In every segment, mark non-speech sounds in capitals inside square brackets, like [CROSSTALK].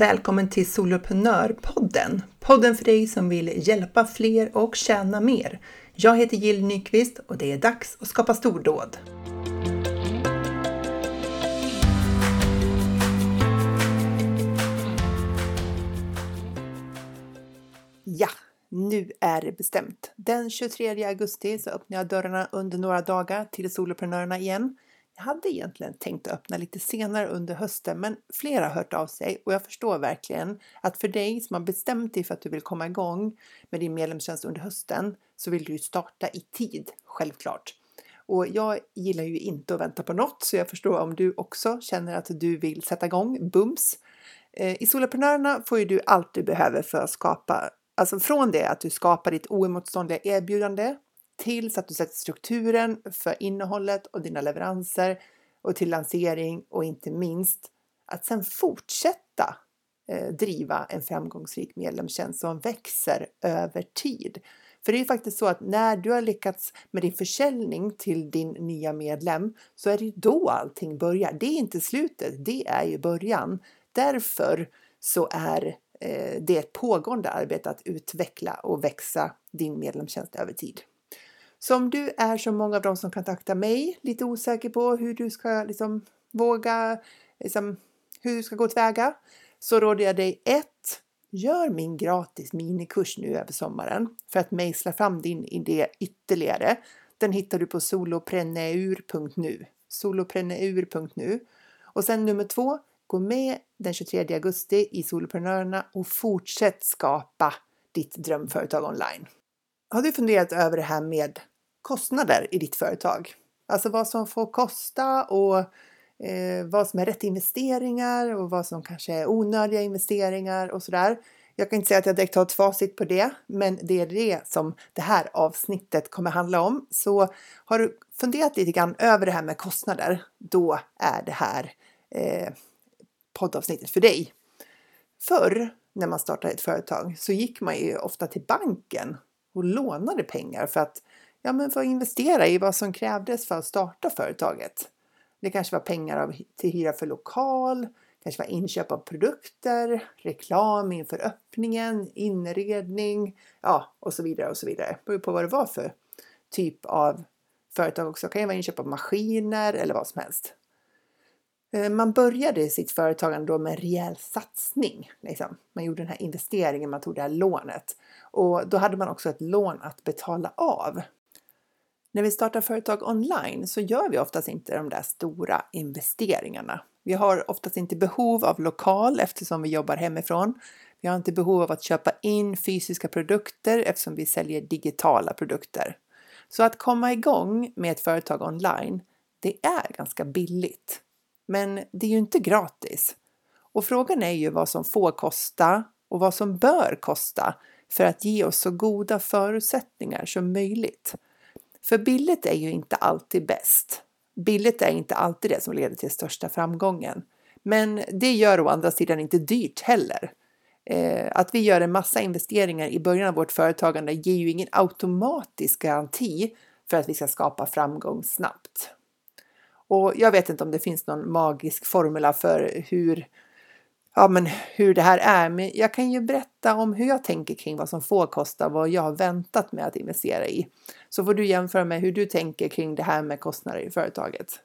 Välkommen till Soloprenörpodden! Podden för dig som vill hjälpa fler och tjäna mer. Jag heter Jill Nyqvist och det är dags att skapa stordåd. Ja, nu är det bestämt. Den 23 augusti så öppnar jag dörrarna under några dagar till Soloprenörerna igen. Hade egentligen tänkt öppna lite senare under hösten men flera har hört av sig och jag förstår verkligen att för dig som har bestämt dig för att du vill komma igång med din medlemstjänst under hösten så vill du ju starta i tid, självklart. Och jag gillar ju inte att vänta på något så jag förstår om du också känner att du vill sätta igång bums. Eh, I Soloprenörerna får ju du allt du behöver för att skapa, alltså från det att du skapar ditt oemotståndliga erbjudande tills att du sätter strukturen för innehållet och dina leveranser och till lansering och inte minst att sen fortsätta eh, driva en framgångsrik medlemstjänst som växer över tid. För det är faktiskt så att när du har lyckats med din försäljning till din nya medlem så är det ju då allting börjar. Det är inte slutet, det är ju början. Därför så är eh, det ett pågående arbete att utveckla och växa din medlemstjänst över tid. Så om du är som många av dem som kontaktar mig, lite osäker på hur du ska liksom våga, liksom, hur du ska gå tillväga, så råder jag dig 1. Gör min gratis minikurs nu över sommaren för att mejsla fram din idé ytterligare. Den hittar du på solopreneur.nu. Solopreneur.nu. Och sen nummer två, gå med den 23 augusti i Soloprenörerna och fortsätt skapa ditt drömföretag online. Har du funderat över det här med kostnader i ditt företag. Alltså vad som får kosta och eh, vad som är rätt investeringar och vad som kanske är onödiga investeringar och sådär. Jag kan inte säga att jag direkt har ett facit på det, men det är det som det här avsnittet kommer handla om. Så har du funderat lite grann över det här med kostnader, då är det här eh, poddavsnittet för dig. Förr när man startade ett företag så gick man ju ofta till banken och lånade pengar för att ja, men för att investera i vad som krävdes för att starta företaget. Det kanske var pengar av, till hyra för lokal, kanske var inköp av produkter, reklam inför öppningen, inredning, ja och så vidare och så vidare. Det beror på vad det var för typ av företag också. Det kan ju vara inköp av maskiner eller vad som helst. Eh, man började sitt företagande då med en rejäl satsning. Liksom. Man gjorde den här investeringen, man tog det här lånet. Och då hade man också ett lån att betala av. När vi startar företag online så gör vi oftast inte de där stora investeringarna. Vi har oftast inte behov av lokal eftersom vi jobbar hemifrån. Vi har inte behov av att köpa in fysiska produkter eftersom vi säljer digitala produkter. Så att komma igång med ett företag online, det är ganska billigt. Men det är ju inte gratis. Och frågan är ju vad som får kosta och vad som bör kosta för att ge oss så goda förutsättningar som möjligt. För billigt är ju inte alltid bäst. Billigt är inte alltid det som leder till största framgången. Men det gör å andra sidan inte dyrt heller. Eh, att vi gör en massa investeringar i början av vårt företagande ger ju ingen automatisk garanti för att vi ska skapa framgång snabbt. Och jag vet inte om det finns någon magisk formula för hur ja, men hur det här är. Men jag kan ju berätta om hur jag tänker kring vad som får kosta, vad jag har väntat med att investera i. Så får du jämföra med hur du tänker kring det här med kostnader i företaget.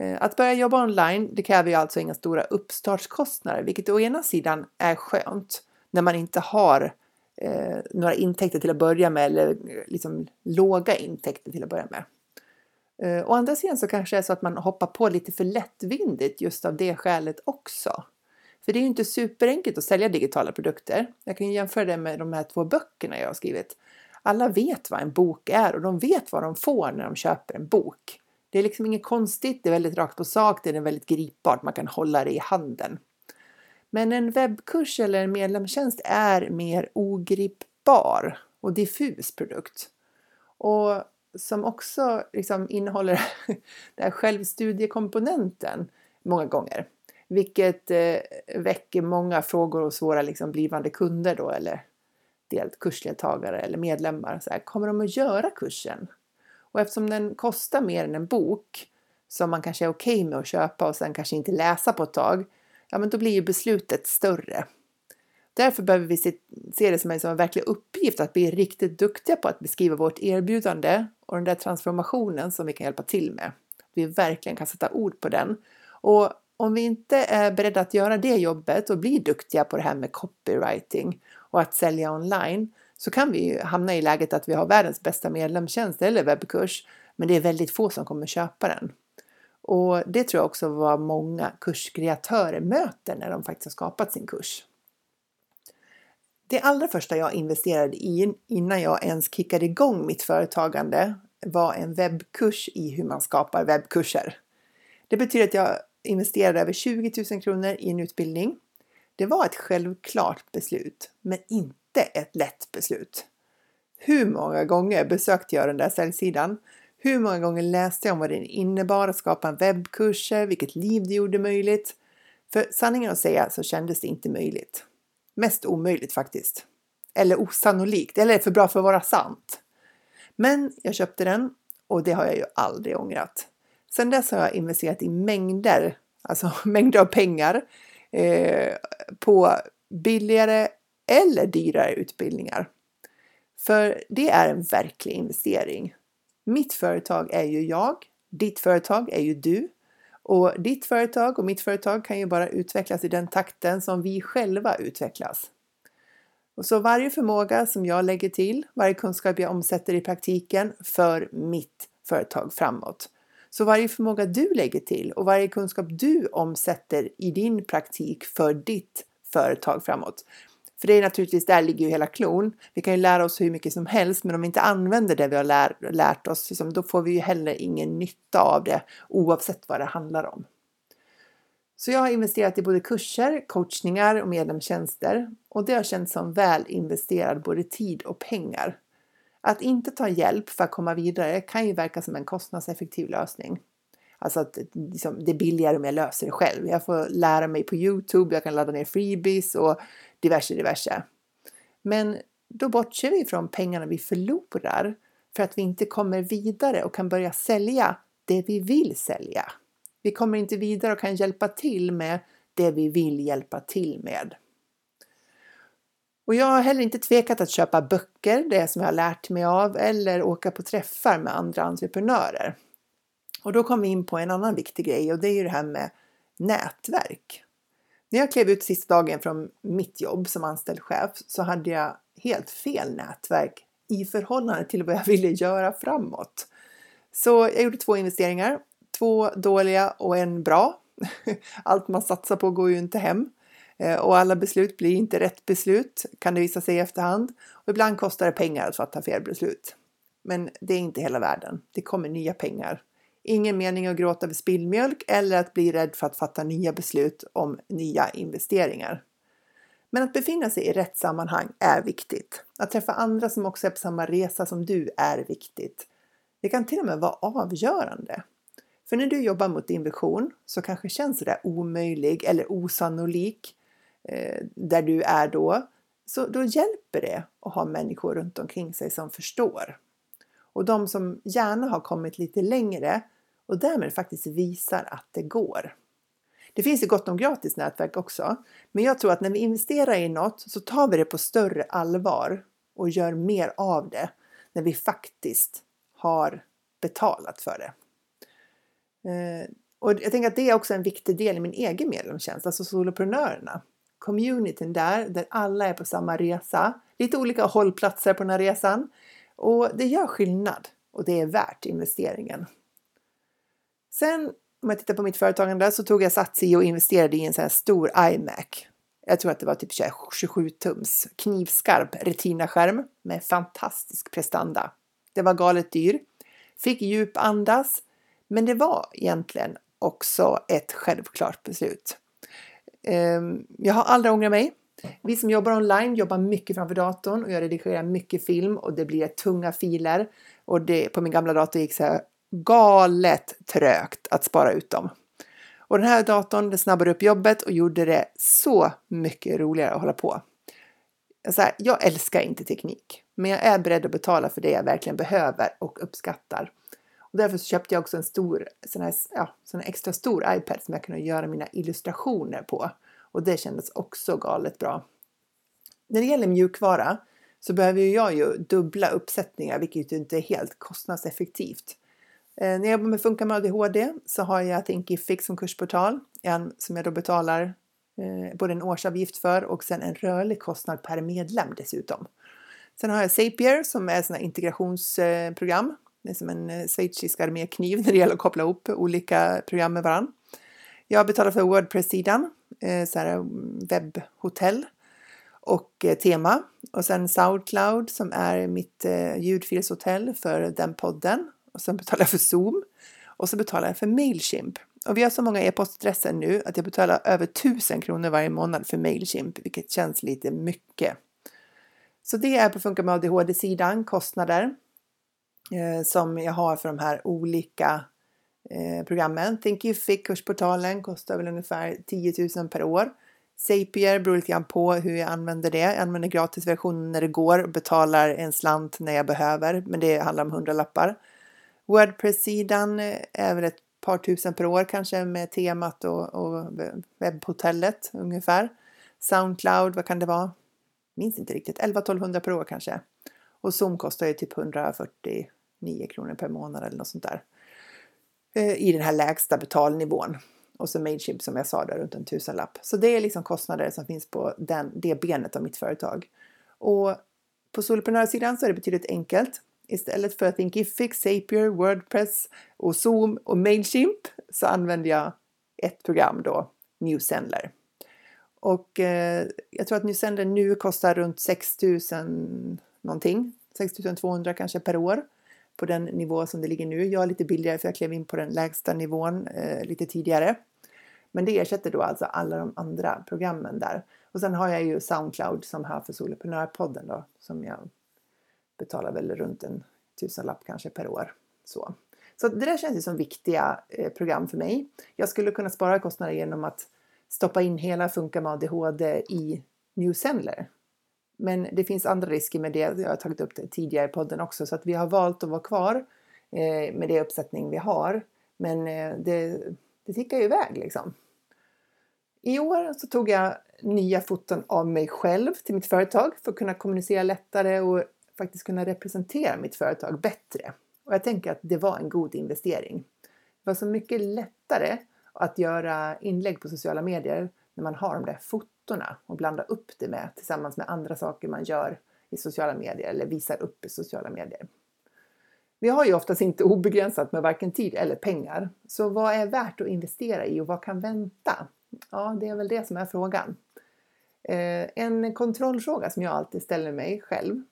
Eh, att börja jobba online, det kräver ju alltså inga stora uppstartskostnader, vilket å ena sidan är skönt när man inte har eh, några intäkter till att börja med eller eh, liksom låga intäkter till att börja med. Eh, å andra sidan så kanske det är så att man hoppar på lite för lättvindigt just av det skälet också. För det är ju inte superenkelt att sälja digitala produkter. Jag kan jämföra det med de här två böckerna jag har skrivit. Alla vet vad en bok är och de vet vad de får när de köper en bok. Det är liksom inget konstigt, det är väldigt rakt på sak, det är väldigt gripbart, man kan hålla det i handen. Men en webbkurs eller en medlemstjänst är mer ogripbar och diffus produkt. Och som också liksom innehåller [LAUGHS] den här självstudiekomponenten många gånger. Vilket eh, väcker många frågor hos våra liksom, blivande kunder då eller kursdeltagare eller medlemmar. Så här, kommer de att göra kursen? Och eftersom den kostar mer än en bok som man kanske är okej okay med att köpa och sen kanske inte läsa på ett tag. ja men då blir ju beslutet större. Därför behöver vi se, se det som en, som en verklig uppgift att bli riktigt duktiga på att beskriva vårt erbjudande och den där transformationen som vi kan hjälpa till med. Vi verkligen kan sätta ord på den. Och om vi inte är beredda att göra det jobbet och bli duktiga på det här med copywriting och att sälja online så kan vi hamna i läget att vi har världens bästa medlemstjänst eller webbkurs men det är väldigt få som kommer köpa den. Och det tror jag också var många kurskreatörer möter när de faktiskt har skapat sin kurs. Det allra första jag investerade i innan jag ens kickade igång mitt företagande var en webbkurs i hur man skapar webbkurser. Det betyder att jag investerade över 20 000 kronor i en utbildning. Det var ett självklart beslut, men inte ett lätt beslut. Hur många gånger besökte jag den där säljsidan? Hur många gånger läste jag om vad det innebar att skapa en webbkurser, vilket liv det gjorde möjligt? För sanningen att säga så kändes det inte möjligt. Mest omöjligt faktiskt. Eller osannolikt, eller för bra för att vara sant. Men jag köpte den och det har jag ju aldrig ångrat. Sen dess har jag investerat i mängder, alltså [LAUGHS] mängder av pengar eh, på billigare eller dyrare utbildningar. För det är en verklig investering. Mitt företag är ju jag, ditt företag är ju du och ditt företag och mitt företag kan ju bara utvecklas i den takten som vi själva utvecklas. Och så varje förmåga som jag lägger till, varje kunskap jag omsätter i praktiken för mitt företag framåt. Så varje förmåga du lägger till och varje kunskap du omsätter i din praktik för ditt företag framåt. För det är naturligtvis, där ligger ju hela klon. Vi kan ju lära oss hur mycket som helst, men om vi inte använder det vi har lär, lärt oss, liksom, då får vi ju heller ingen nytta av det oavsett vad det handlar om. Så jag har investerat i både kurser, coachningar och medlemstjänster och det har känts som väl investerad både tid och pengar. Att inte ta hjälp för att komma vidare kan ju verka som en kostnadseffektiv lösning. Alltså att liksom, det är billigare om jag löser det själv. Jag får lära mig på Youtube, jag kan ladda ner freebies och diverse diverse. Men då bortser vi från pengarna vi förlorar för att vi inte kommer vidare och kan börja sälja det vi vill sälja. Vi kommer inte vidare och kan hjälpa till med det vi vill hjälpa till med. Och jag har heller inte tvekat att köpa böcker, det som jag har lärt mig av, eller åka på träffar med andra entreprenörer. Och då kom vi in på en annan viktig grej och det är ju det här med nätverk. När jag klev ut sista dagen från mitt jobb som anställd chef så hade jag helt fel nätverk i förhållande till vad jag ville göra framåt. Så jag gjorde två investeringar, två dåliga och en bra. [LAUGHS] Allt man satsar på går ju inte hem Eh, och alla beslut blir inte rätt beslut kan det visa sig i efterhand. Och ibland kostar det pengar att fatta fel beslut. Men det är inte hela världen. Det kommer nya pengar Ingen mening att gråta över spillmjölk eller att bli rädd för att fatta nya beslut om nya investeringar. Men att befinna sig i rätt sammanhang är viktigt. Att träffa andra som också är på samma resa som du är viktigt. Det kan till och med vara avgörande. För när du jobbar mot din vision så kanske känns det omöjlig eller osannolik Eh, där du är då. Så då hjälper det att ha människor runt omkring sig som förstår. Och de som gärna har kommit lite längre och därmed faktiskt visar att det går. Det finns ju gott om gratis nätverk också, men jag tror att när vi investerar i något så tar vi det på större allvar och gör mer av det när vi faktiskt har betalat för det. Eh, och jag tänker att det är också en viktig del i min egen medlemstjänst, alltså soloprenörerna. Communityn där, där alla är på samma resa. Lite olika hållplatser på den här resan. Och det gör skillnad och det är värt investeringen. Sen om jag tittar på mitt företagande så tog jag sats i och investerade i en sån här stor iMac. Jag tror att det var typ 27 tums knivskarp Retina-skärm med fantastisk prestanda. Det var galet dyr. Fick djupandas, men det var egentligen också ett självklart beslut. Ehm, jag har aldrig ångrat mig. Vi som jobbar online jobbar mycket framför datorn och jag redigerar mycket film och det blir tunga filer. Och det, på min gamla dator gick så galet trögt att spara ut dem. Och den här datorn snabbade upp jobbet och gjorde det så mycket roligare att hålla på. Så här, jag älskar inte teknik, men jag är beredd att betala för det jag verkligen behöver och uppskattar. Därför köpte jag också en stor, sån här, ja, sån här extra stor iPad som jag kunde göra mina illustrationer på. Och det kändes också galet bra. När det gäller mjukvara så behöver jag ju dubbla uppsättningar, vilket inte är helt kostnadseffektivt. Eh, när jag jobbar med Funka med ADHD så har jag Thinkific som kursportal, en som jag då betalar eh, både en årsavgift för och sen en rörlig kostnad per medlem dessutom. Sen har jag Zapier som är ett integrationsprogram. Det är som en eh, schweizisk armékniv när det gäller att koppla ihop olika program med varandra. Jag betalar för Wordpress-sidan, eh, mm, webbhotell och eh, tema. Och sen Soundcloud som är mitt ljudfilshotell för den podden. Och sen betalar jag för Zoom. Och så betalar jag för Mailchimp. Och vi har så många e-postadresser nu att jag betalar över 1000 kronor varje månad för Mailchimp, vilket känns lite mycket. Så det är på Funka med ADHD-sidan, kostnader Eh, som jag har för de här olika eh, programmen. Thinkific, kursportalen, kostar väl ungefär 10 000 per år. Zapier beror lite grann på hur jag använder det. Jag använder gratisversionen när det går och betalar en slant när jag behöver, men det handlar om hundralappar. Wordpress-sidan eh, är väl ett par tusen per år kanske med temat och, och webbhotellet ungefär. Soundcloud, vad kan det vara? Minns inte riktigt, 11-1200 per år kanske. Och Zoom kostar ju typ 140 9 kronor per månad eller något sånt där. Eh, I den här lägsta betalnivån. Och så Mailchimp som jag sa där runt en tusenlapp. Så det är liksom kostnader som finns på den, det benet av mitt företag. Och på soloprenörsidan så är det betydligt enkelt. Istället för att Thinkific, Zapier, Wordpress och Zoom och Mailchimp så använder jag ett program då, Newsendler. Och eh, jag tror att Newsendler nu kostar runt 6000 någonting, 6200 kanske per år på den nivå som det ligger nu. Jag är lite billigare för jag klev in på den lägsta nivån eh, lite tidigare. Men det ersätter då alltså alla de andra programmen där. Och sen har jag ju Soundcloud som här för Soloprenörpodden då som jag betalar väl runt en tusenlapp kanske per år. Så. Så det där känns ju som viktiga eh, program för mig. Jag skulle kunna spara kostnader genom att stoppa in hela Funka med ADHD i Newsendler. Men det finns andra risker med det. Jag har tagit upp det tidigare i podden också så att vi har valt att vara kvar eh, med det uppsättning vi har. Men eh, det, det tickar ju iväg liksom. I år så tog jag nya foton av mig själv till mitt företag för att kunna kommunicera lättare och faktiskt kunna representera mitt företag bättre. Och jag tänker att det var en god investering. Det var så mycket lättare att göra inlägg på sociala medier när man har de där fotona och blanda upp det med tillsammans med andra saker man gör i sociala medier eller visar upp i sociala medier. Vi har ju oftast inte [LAUGHS] obegränsat med varken tid eller pengar. Så vad är värt att investera i och vad kan vänta? Ja, det är väl det som är frågan. Eh, en kontrollfråga som jag alltid ställer mig själv.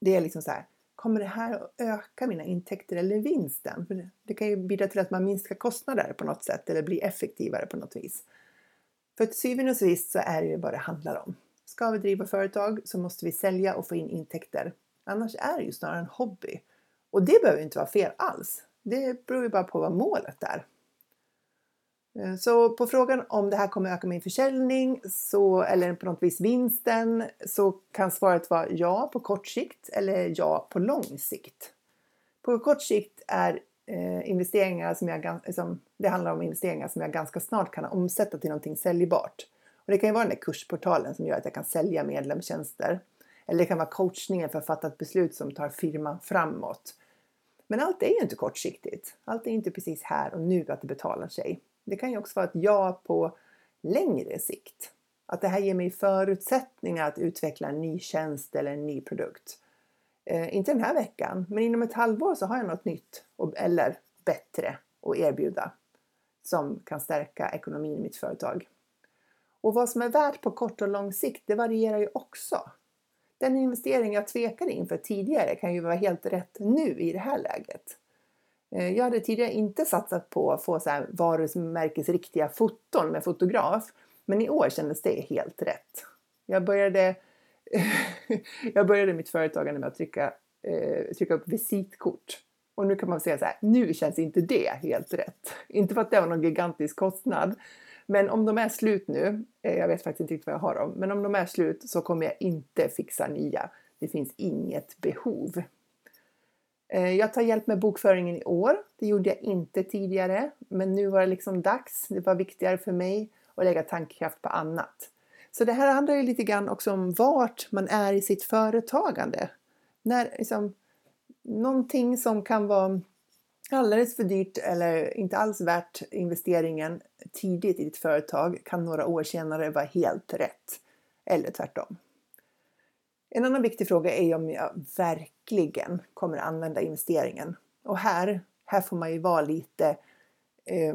Det är liksom så här, kommer det här att öka mina intäkter eller vinsten? För det kan ju bidra till att man minskar kostnader på något sätt eller blir effektivare på något vis. För till syvende och sist så är det ju vad det handlar om. Ska vi driva företag så måste vi sälja och få in intäkter. Annars är det ju snarare en hobby. Och det behöver inte vara fel alls. Det beror ju bara på vad målet är. Eh, så på frågan om det här kommer öka min försäljning så, eller på något vis vinsten så kan svaret vara ja på kort sikt eller ja på lång sikt. På kort sikt är eh, investeringar som jag, liksom, det handlar om investeringar som jag ganska snart kan omsätta till någonting säljbart. Och det kan ju vara den där kursportalen som gör att jag kan sälja medlemstjänster. Eller det kan vara coachningen för att fatta ett beslut som tar firman framåt. Men allt är ju inte kortsiktigt. Allt är inte precis här och nu att det betalar sig. Det kan ju också vara ett ja på längre sikt. Att det här ger mig förutsättningar att utveckla en ny tjänst eller en ny produkt. Eh, inte den här veckan, men inom ett halvår så har jag något nytt och, eller bättre att erbjuda som kan stärka ekonomin i mitt företag. Och vad som är värt på kort och lång sikt, det varierar ju också. Den investering jag tvekade inför tidigare kan ju vara helt rätt nu i det här läget. Eh, jag hade tidigare inte satsat på att få så här varumärkesriktiga foton med fotograf. Men i år kändes det helt rätt. Jag började, [LAUGHS] jag började mitt företagande med att trycka, eh, trycka upp visitkort. Och nu kan man säga så här, nu känns inte det helt rätt. Inte för att det var någon gigantisk kostnad. Men om de är slut nu, eh, jag vet faktiskt inte riktigt vad jag har dem, men om de är slut så kommer jag inte fixa nya. Det finns inget behov. Eh, jag tar hjälp med bokföringen i år. Det gjorde jag inte tidigare, men nu var det liksom dags. Det var viktigare för mig att lägga tankekraft på annat. Så det här handlar ju lite grann också om vart man är i sitt företagande. När liksom, någonting som kan vara alldeles för dyrt eller inte alls värt investeringen tidigt i ditt företag kan några år senare vara helt rätt. Eller tvärtom. En annan viktig fråga är om jag verkligen kommer använda investeringen. Och här, här får man ju vara lite, eh,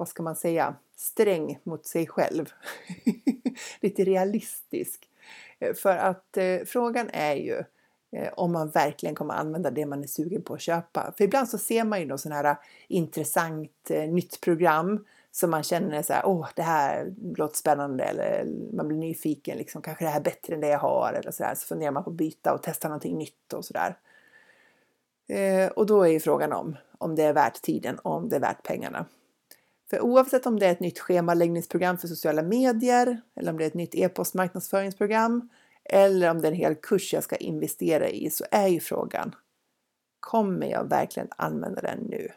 vad ska man säga, sträng mot sig själv. [LAUGHS] lite realistisk. Eh, för att eh, frågan är ju eh, om man verkligen kommer använda det man är sugen på att köpa. För ibland så ser man ju något sån här eh, intressant eh, nytt program som man känner så här, åh det här låter spännande eller man blir nyfiken, liksom, kanske det här är bättre än det jag har eller så där. Så funderar man på att byta och testa någonting nytt och sådär. Eh, och då är ju frågan om, om det är värt tiden och om det är värt pengarna. För oavsett om det är ett nytt schemaläggningsprogram för sociala medier eller om det är ett nytt e-postmarknadsföringsprogram eller om det är en hel kurs jag ska investera i så är ju frågan, kommer jag verkligen använda den nu?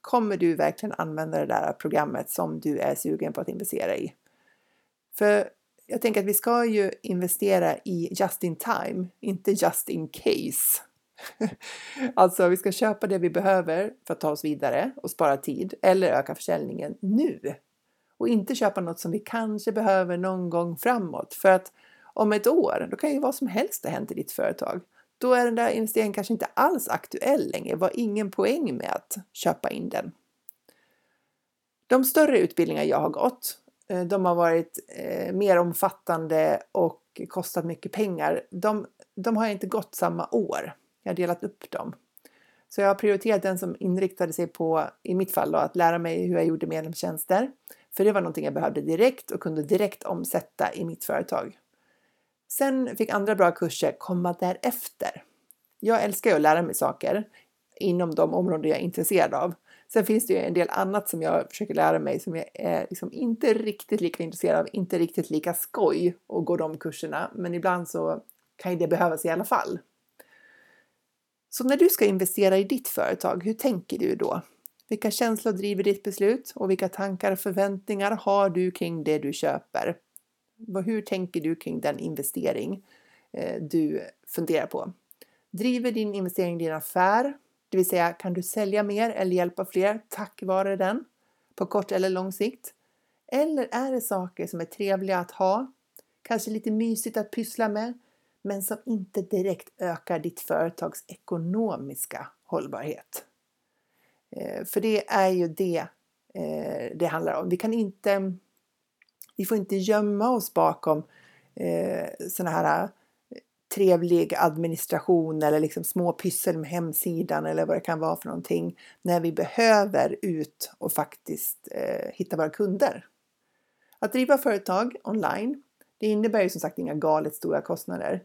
Kommer du verkligen använda det där programmet som du är sugen på att investera i? För jag tänker att vi ska ju investera i just in time, inte just in case. [LAUGHS] alltså, vi ska köpa det vi behöver för att ta oss vidare och spara tid eller öka försäljningen nu. Och inte köpa något som vi kanske behöver någon gång framåt. För att om ett år, då kan ju vad som helst ha hänt i ditt företag då är den där investeringen kanske inte alls aktuell längre. Det var ingen poäng med att köpa in den. De större utbildningar jag har gått, eh, de har varit eh, mer omfattande och kostat mycket pengar. De, de har jag inte gått samma år. Jag har delat upp dem. Så jag har prioriterat den som inriktade sig på, i mitt fall då, att lära mig hur jag gjorde medlemstjänster. För det var någonting jag behövde direkt och kunde direkt omsätta i mitt företag. Sen fick andra bra kurser komma därefter. Jag älskar ju att lära mig saker inom de områden jag är intresserad av. Sen finns det ju en del annat som jag försöker lära mig som jag är liksom inte riktigt lika intresserad av, inte riktigt lika skoj att gå de kurserna, men ibland så kan ju det behövas i alla fall. Så när du ska investera i ditt företag, hur tänker du då? Vilka känslor driver ditt beslut och vilka tankar och förväntningar har du kring det du köper? Hur tänker du kring den investering eh, du funderar på? Driver din investering din affär? Det vill säga, kan du sälja mer eller hjälpa fler tack vare den på kort eller lång sikt? Eller är det saker som är trevliga att ha, kanske lite mysigt att pyssla med, men som inte direkt ökar ditt företags ekonomiska hållbarhet? Eh, för det är ju det eh, det handlar om. Vi kan inte vi får inte gömma oss bakom eh, sådana här trevlig administration eller liksom små pyssel med hemsidan eller vad det kan vara för någonting när vi behöver ut och faktiskt eh, hitta våra kunder. Att driva företag online, det innebär ju som sagt inga galet stora kostnader.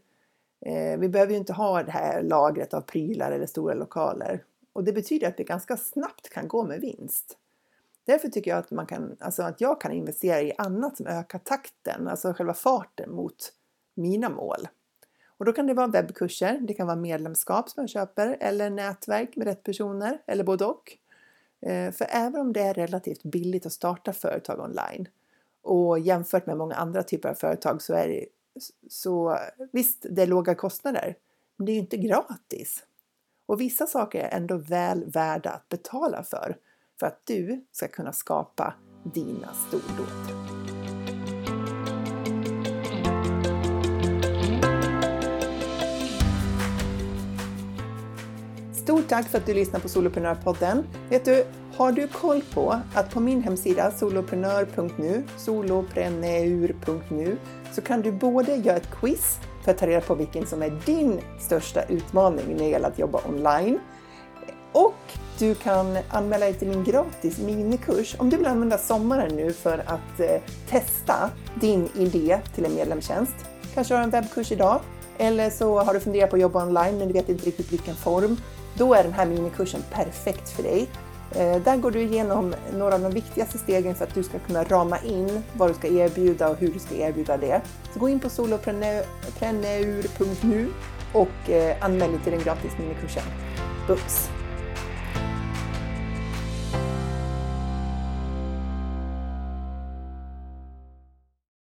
Eh, vi behöver ju inte ha det här lagret av prylar eller stora lokaler och det betyder att vi ganska snabbt kan gå med vinst. Därför tycker jag att, man kan, alltså att jag kan investera i annat som ökar takten, alltså själva farten mot mina mål. Och då kan det vara webbkurser, det kan vara medlemskap som jag köper eller nätverk med rätt personer eller både och. Eh, för även om det är relativt billigt att starta företag online och jämfört med många andra typer av företag så är det så visst, det är låga kostnader, men det är ju inte gratis. Och vissa saker är ändå väl värda att betala för för att du ska kunna skapa dina stordåd. Stort tack för att du lyssnar på Soloprenörpodden. Vet du, har du koll på att på min hemsida soloprenör.nu, solopreneur.nu, så kan du både göra ett quiz för att ta reda på vilken som är din största utmaning när det gäller att jobba online och du kan anmäla dig till min gratis minikurs om du vill använda sommaren nu för att eh, testa din idé till en medlemstjänst. Kanske har en webbkurs idag eller så har du funderat på att jobba online men du vet inte riktigt vilken form. Då är den här minikursen perfekt för dig. Eh, där går du igenom några av de viktigaste stegen för att du ska kunna rama in vad du ska erbjuda och hur du ska erbjuda det. Så gå in på solopreneur.nu och eh, anmäl dig till den gratis minikursen. Bums!